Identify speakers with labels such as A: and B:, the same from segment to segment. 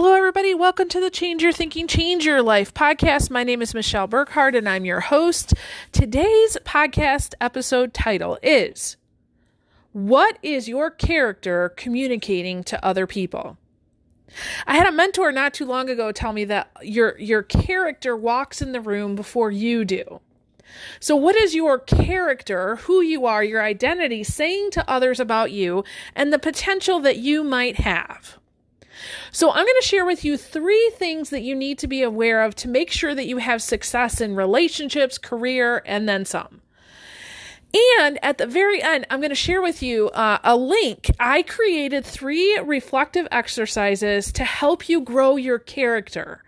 A: Hello, everybody. Welcome to the Change Your Thinking, Change Your Life podcast. My name is Michelle Burkhardt, and I'm your host. Today's podcast episode title is What is Your Character Communicating to Other People? I had a mentor not too long ago tell me that your your character walks in the room before you do. So, what is your character, who you are, your identity saying to others about you, and the potential that you might have? So, I'm going to share with you three things that you need to be aware of to make sure that you have success in relationships, career, and then some. And at the very end, I'm going to share with you uh, a link. I created three reflective exercises to help you grow your character.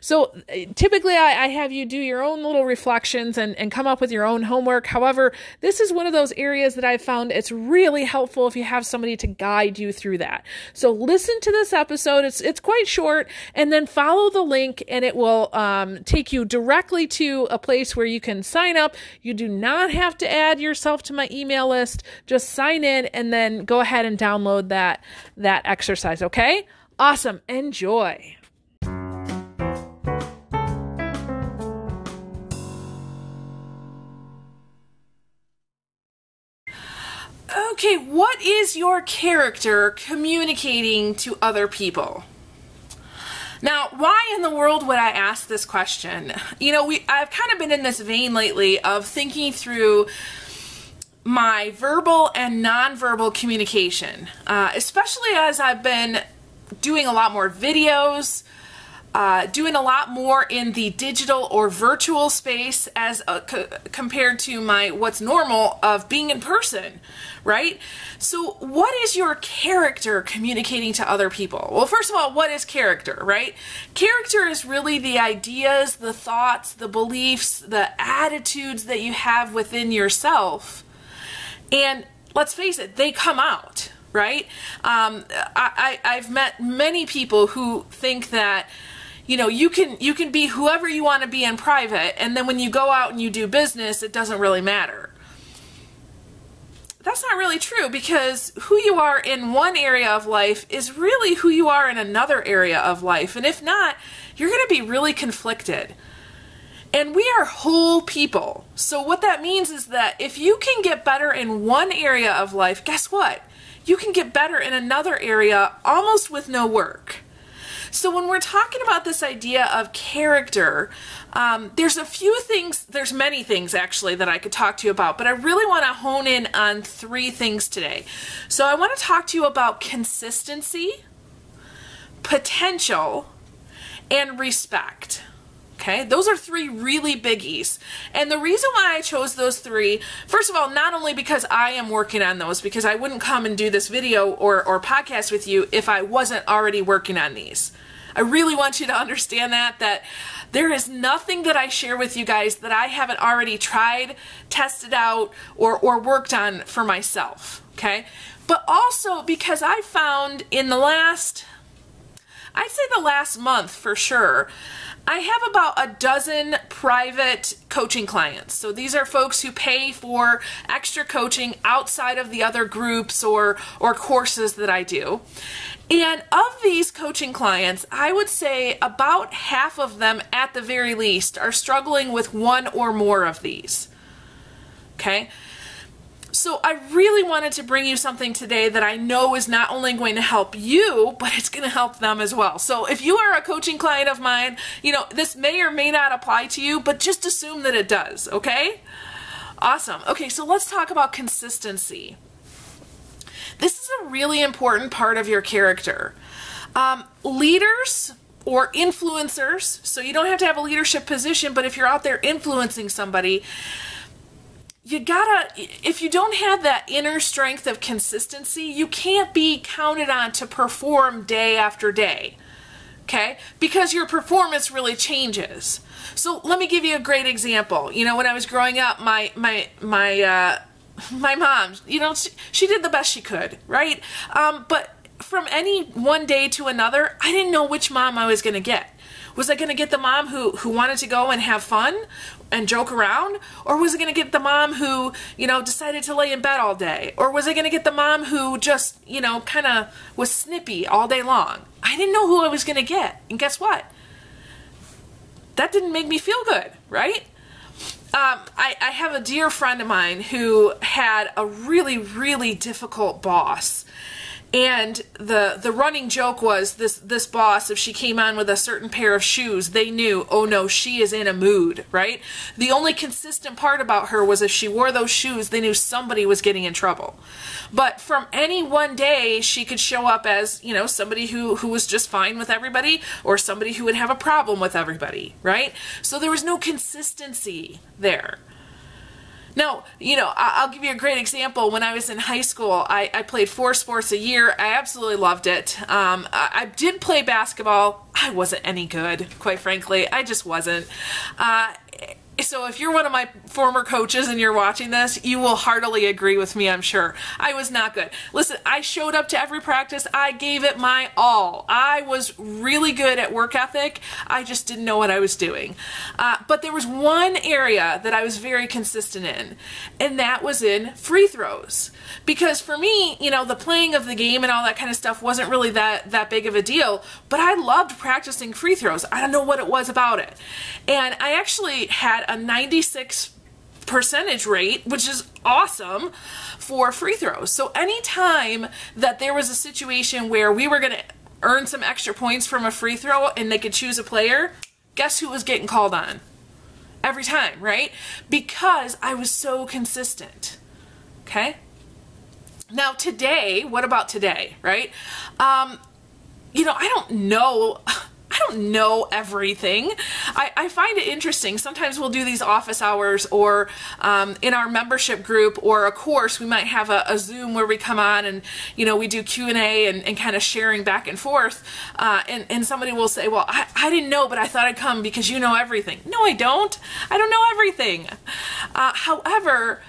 A: So typically, I, I, have you do your own little reflections and, and come up with your own homework. However, this is one of those areas that I've found it's really helpful if you have somebody to guide you through that. So listen to this episode. It's it's quite short, and then follow the link, and it will um, take you directly to a place where you can sign up. You do not have to add yourself to my email list. Just sign in and then go ahead and download that that exercise, okay? Awesome. Enjoy. Okay, what is your character communicating to other people? Now, why in the world would I ask this question? You know, we I've kind of been in this vein lately of thinking through my verbal and nonverbal communication, uh, especially as I've been doing a lot more videos, uh, doing a lot more in the digital or virtual space as uh, compared to my what's normal of being in person, right? So, what is your character communicating to other people? Well, first of all, what is character, right? Character is really the ideas, the thoughts, the beliefs, the attitudes that you have within yourself and let's face it, they come out, right? Um, I, I've met many people who think that you know you can you can be whoever you want to be in private and then when you go out and you do business it doesn't really matter. That's not really true because who you are in one area of life is really who you are in another area of life. And if not you're going to be really conflicted and we are whole people. So, what that means is that if you can get better in one area of life, guess what? You can get better in another area almost with no work. So, when we're talking about this idea of character, um, there's a few things, there's many things actually that I could talk to you about, but I really want to hone in on three things today. So, I want to talk to you about consistency, potential, and respect. Okay, those are three really biggies. And the reason why I chose those three, first of all, not only because I am working on those, because I wouldn't come and do this video or, or podcast with you if I wasn't already working on these. I really want you to understand that, that there is nothing that I share with you guys that I haven't already tried, tested out, or, or worked on for myself. Okay, but also because I found in the last, I'd say the last month for sure, I have about a dozen private coaching clients. So these are folks who pay for extra coaching outside of the other groups or or courses that I do. And of these coaching clients, I would say about half of them at the very least are struggling with one or more of these. Okay? So I really wanted to bring you something today that I know is not only going to help you, but it's going to help them as well. So if you are a coaching client of mine, you know, this may or may not apply to you, but just assume that it does, okay? Awesome. Okay, so let's talk about consistency. This is a really important part of your character. Um, leaders or influencers, so you don't have to have a leadership position, but if you're out there influencing somebody, you gotta if you don't have that inner strength of consistency you can't be counted on to perform day after day okay? Because your performance really changes. So let me give you a great example. You know when i was growing up my my my uh my mom you know she, she did the best she could right? Um but from any one day to another, I didn't know which mom I was going to get. Was I going to get the mom who, who wanted to go and have fun and joke around? Or was I going to get the mom who, you know, decided to lay in bed all day? Or was I going to get the mom who just, you know, kind of was snippy all day long? I didn't know who I was going to get. And guess what? That didn't make me feel good, right? Um, I, I have a dear friend of mine who had a really, really difficult boss and the the running joke was this this boss if she came on with a certain pair of shoes they knew oh no she is in a mood right? The only consistent part about her was if she wore those shoes they knew somebody was getting in trouble. But from any one day she could show up as you know somebody who who was just fine with everybody or somebody who would have a problem with everybody right? So there was no consistency there no, you know, I'll give you a great example. When I was in high school, I, I played four sports a year. I absolutely loved it. Um, I, I, did play basketball. I wasn't any good, quite frankly. I just wasn't. Uh, so if you're one of my former coaches and you're watching this, you will heartily agree with me, I'm sure. I was not good. Listen, I showed up to every practice. I gave it my all. I was really good at work ethic. I just didn't know what I was doing. Uh, but there was one area that I was very consistent in, and that was in free throws. Because for me, you know, the playing of the game and all that kind of stuff wasn't really that, that big of a deal, but I loved practicing free throws. I don't know what it was about it. And I actually had a 96 percentage rate, which is awesome for free throws. So anytime that there was a situation where we were going to earn some extra points from a free throw and they could choose a player, guess who was getting called on? Every time, right? Because I was so consistent. Okay? Now today, what about today, right? Um, you know, I don't know I don't know everything. I, I, find it interesting. Sometimes we'll do these office hours or um, in our membership group or a course, we might have a, a, Zoom where we come on and, you know, we do Q&A and, and kind of sharing back and forth. Uh, and, and somebody will say, well, I, I didn't know, but I thought I'd come because you know everything. No, I don't. I don't know everything. Uh, however,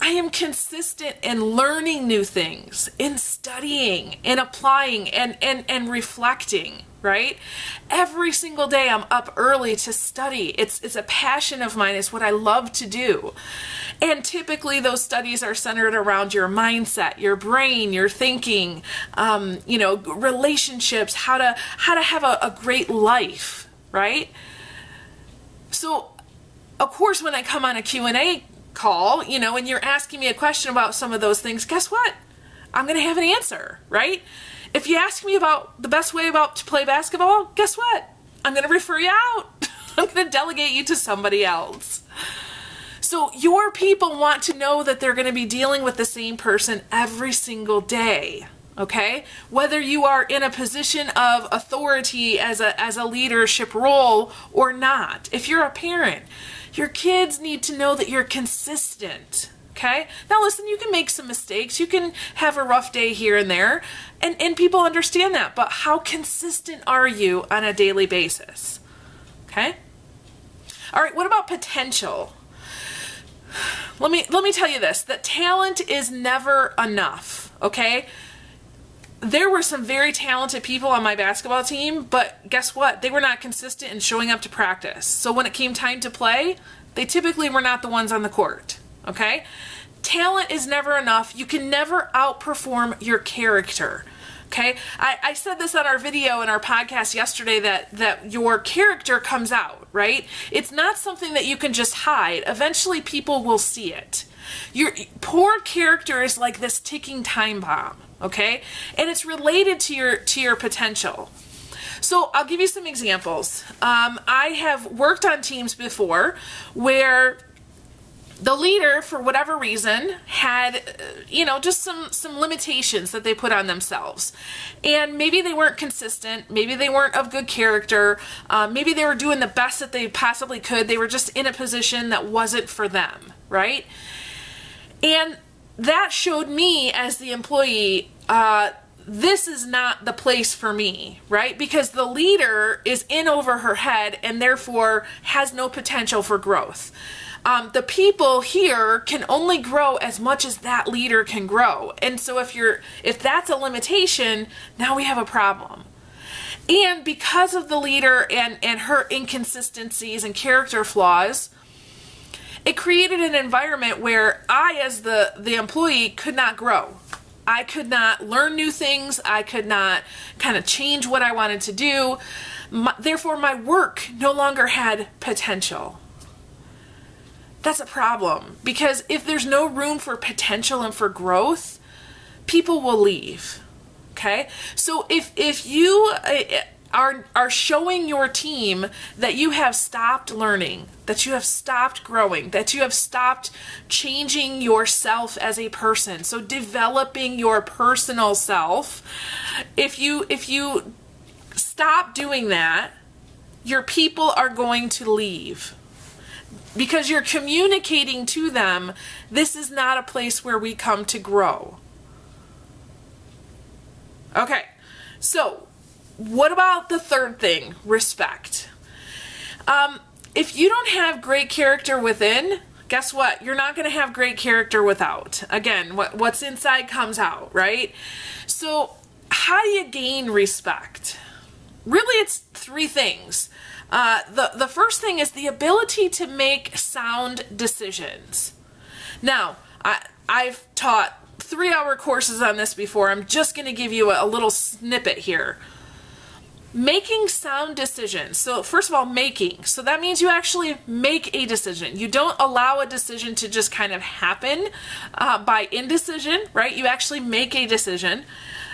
A: I am consistent in learning new things, in studying, in applying, and, and, and reflecting, right? Every single day I'm up early to study. It's, it's a passion of mine. It's what I love to do. And typically those studies are centered around your mindset, your brain, your thinking, um, you know, relationships, how to, how to have a, a great life, right? So, of course, when I come on a Q&A call, you know, and you're asking me a question about some of those things, guess what? I'm going to have an answer, right? If you ask me about the best way about to play basketball, guess what? I'm going to refer you out. I'm going to delegate you to somebody else. So your people want to know that they're going to be dealing with the same person every single day. Okay? Whether you are in a position of authority as a as a leadership role or not. If you're a parent, your kids need to know that you're consistent. Okay? Now listen, you can make some mistakes. You can have a rough day here and there. And, and people understand that. But how consistent are you on a daily basis? Okay? All right, what about potential? Let me let me tell you this, that talent is never enough, okay? There were some very talented people on my basketball team, but guess what? They were not consistent in showing up to practice. So when it came time to play, they typically were not the ones on the court. Okay? Talent is never enough. You can never outperform your character. Okay? I, I said this on our video and our podcast yesterday that, that your character comes out, right? It's not something that you can just hide. Eventually people will see it. Your poor character is like this ticking time bomb okay? And it's related to your to your potential. So I'll give you some examples. Um, I have worked on teams before where the leader, for whatever reason, had, uh, you know, just some, some limitations that they put on themselves. And maybe they weren't consistent. Maybe they weren't of good character. Uh, maybe they were doing the best that they possibly could. They were just in a position that wasn't for them, right? And that showed me as the employee uh, this is not the place for me, right? Because the leader is in over her head and therefore has no potential for growth. um, the people here can only grow as much as that leader can grow. And so if you're if that's a limitation, now we have a problem. And because of the leader and, and her inconsistencies and character flaws, it created an environment where I, as the, the employee, could not grow. I could not learn new things. I could not kind of change what I wanted to do. My, therefore, my work no longer had potential. That's a problem because if there's no room for potential and for growth, people will leave. Okay? So if if you uh, are are showing your team that you have stopped learning, that you have stopped growing, that you have stopped changing yourself as a person. So developing your personal self. If you if you stop doing that, your people are going to leave. Because you're communicating to them, this is not a place where we come to grow. Okay. So, what about the third thing? Respect. Um, if you don't have great character within, guess what? You're not going to have great character without. Again, what, what's inside comes out, right? So, how do you gain respect? Really, it's three things. Uh, the, the first thing is the ability to make sound decisions. Now, I, I've taught three hour courses on this before. I'm just going to give you a, a little snippet here making sound decisions. So first of all, making. So that means you actually make a decision. You don't allow a decision to just kind of happen uh, by indecision, right? You actually make a decision.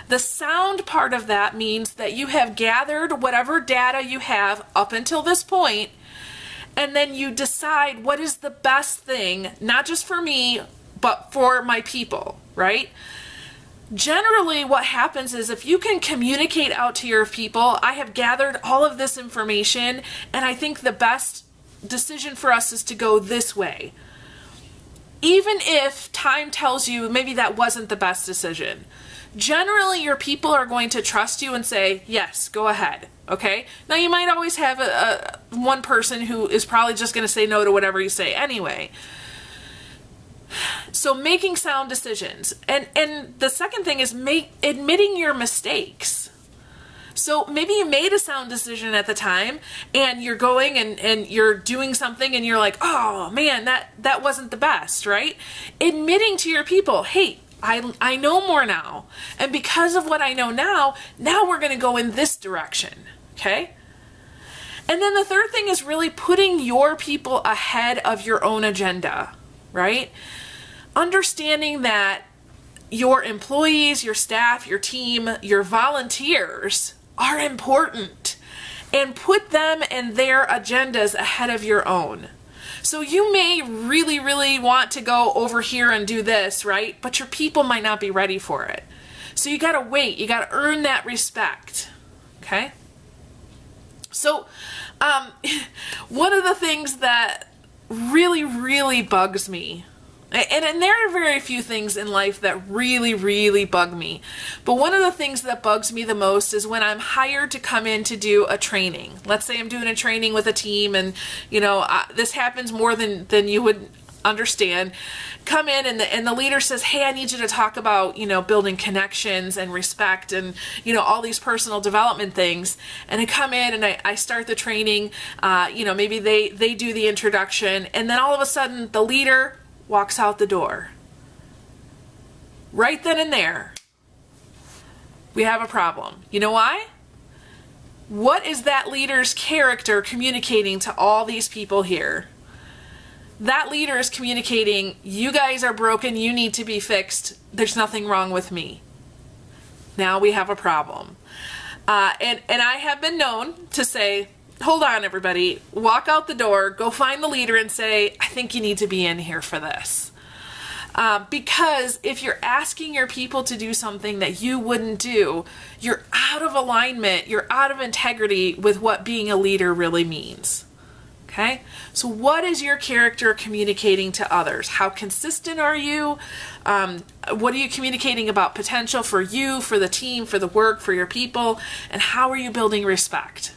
A: The sound part of that means that you have gathered whatever data you have up until this point, and then you decide what is the best thing, not just for me, but for my people, right? Generally what happens is if you can communicate out to your people, I have gathered all of this information and I think the best decision for us is to go this way. Even if time tells you maybe that wasn't the best decision. Generally, your people are going to trust you and say, yes, go ahead. Okay? Now, you might always have a, a one person who is probably just going to say no to whatever you say anyway. So making sound decisions. And and the second thing is make admitting your mistakes. So maybe you made a sound decision at the time and you're going and, and you're doing something and you're like, oh man, that, that wasn't the best, right? Admitting to your people, hey, I, I know more now. And because of what I know now, now we're going to go in this direction, okay? And then the third thing is really putting your people ahead of your own agenda, right? understanding that your employees, your staff, your team, your volunteers are important and put them and their agendas ahead of your own. So you may really, really want to go over here and do this, right? But your people might not be ready for it. So you got to wait. You got to earn that respect. Okay? So, um, one of the things that really, really bugs me and, and there are very few things in life that really, really bug me. But one of the things that bugs me the most is when I'm hired to come in to do a training. Let's say I'm doing a training with a team and, you know, this happens more than, than you would understand come in and the, and the leader says hey i need you to talk about you know building connections and respect and you know all these personal development things and i come in and i, I start the training uh, you know maybe they they do the introduction and then all of a sudden the leader walks out the door. Right then and there, we have a problem. You know why? What is that leader's character communicating to all these people here? That leader is communicating, you guys are broken, you need to be fixed, there's nothing wrong with me. Now we have a problem. Uh, and, and I have been known to say, hold on, everybody. Walk out the door, go find the leader, and say, I think you need to be in here for this. Uh, because if you're asking your people to do something that you wouldn't do, you're out of alignment, you're out of integrity with what being a leader really means. Okay? So, what is your character communicating to others? How consistent are you? Um, what are you communicating about potential for you, for the team, for the work, for your people? And how are you building respect?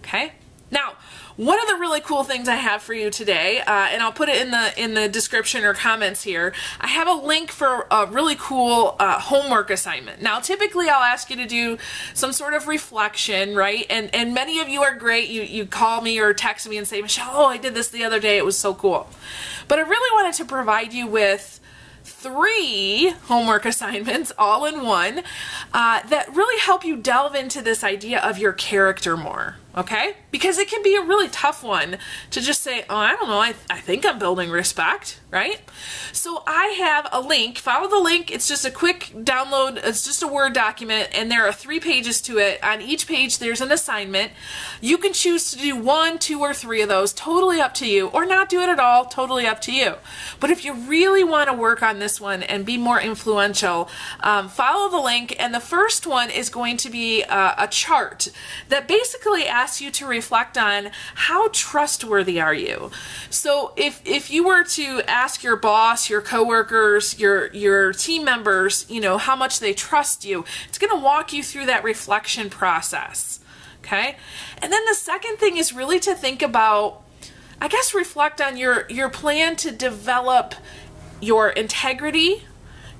A: Okay? Now, one of the really cool things I have for you today, uh, and I'll put it in the in the description or comments here. I have a link for a really cool uh, homework assignment. Now, typically, I'll ask you to do some sort of reflection, right? And and many of you are great. You you call me or text me and say, Michelle, oh, I did this the other day. It was so cool. But I really wanted to provide you with three homework assignments all in one uh, that really help you delve into this idea of your character more okay? Because it can be a really tough one to just say, oh, I don't know, I, I think I'm building respect, right? So I have a link, follow the link, it's just a quick download, it's just a Word document, and there are three pages to it. On each page, there's an assignment. You can choose to do one, two, or three of those, totally up to you, or not do it at all, totally up to you. But if you really want to work on this one and be more influential, um, follow the link, and the first one is going to be uh, a chart that basically asks you to reflect on how trustworthy are you. So if if you were to ask your boss, your coworkers, your your team members, you know, how much they trust you, it's going to walk you through that reflection process. Okay? And then the second thing is really to think about I guess reflect on your your plan to develop your integrity,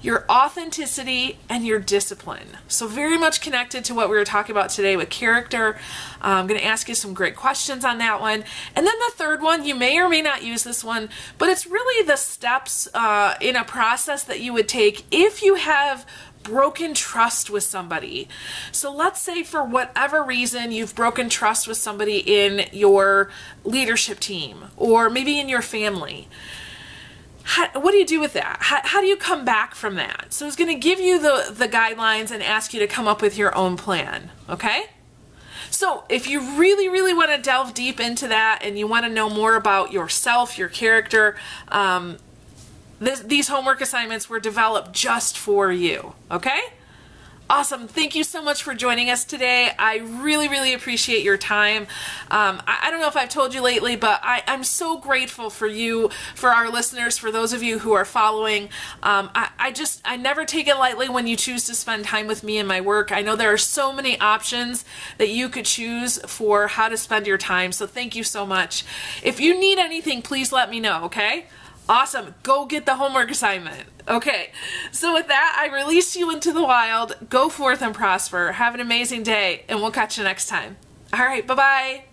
A: your authenticity, and your discipline. So, very much connected to what we were talking about today with character. Uh, I'm going to ask you some great questions on that one. And then the third one, you may or may not use this one, but it's really the steps uh, in a process that you would take if you have broken trust with somebody. So let's say for whatever reason you've broken trust with somebody in your leadership team or maybe in your family how, what do you do with that? How, how do you come back from that? So it's going to give you the, the guidelines and ask you to come up with your own plan, okay? So if you really, really want to delve deep into that and you want to know more about yourself, your character, um, this, these homework assignments were developed just for you, okay? Awesome. Thank you so much for joining us today. I really, really appreciate your time. Um, I, I, don't know if I've told you lately, but I, am so grateful for you, for our listeners, for those of you who are following. Um, I, I just, I never take it lightly when you choose to spend time with me and my work. I know there are so many options that you could choose for how to spend your time. So thank you so much. If you need anything, please let me know, okay? Awesome. Go get the homework assignment. Okay, so with that, I release you into the wild. Go forth and prosper. Have an amazing day, and we'll catch you next time. All right, bye bye.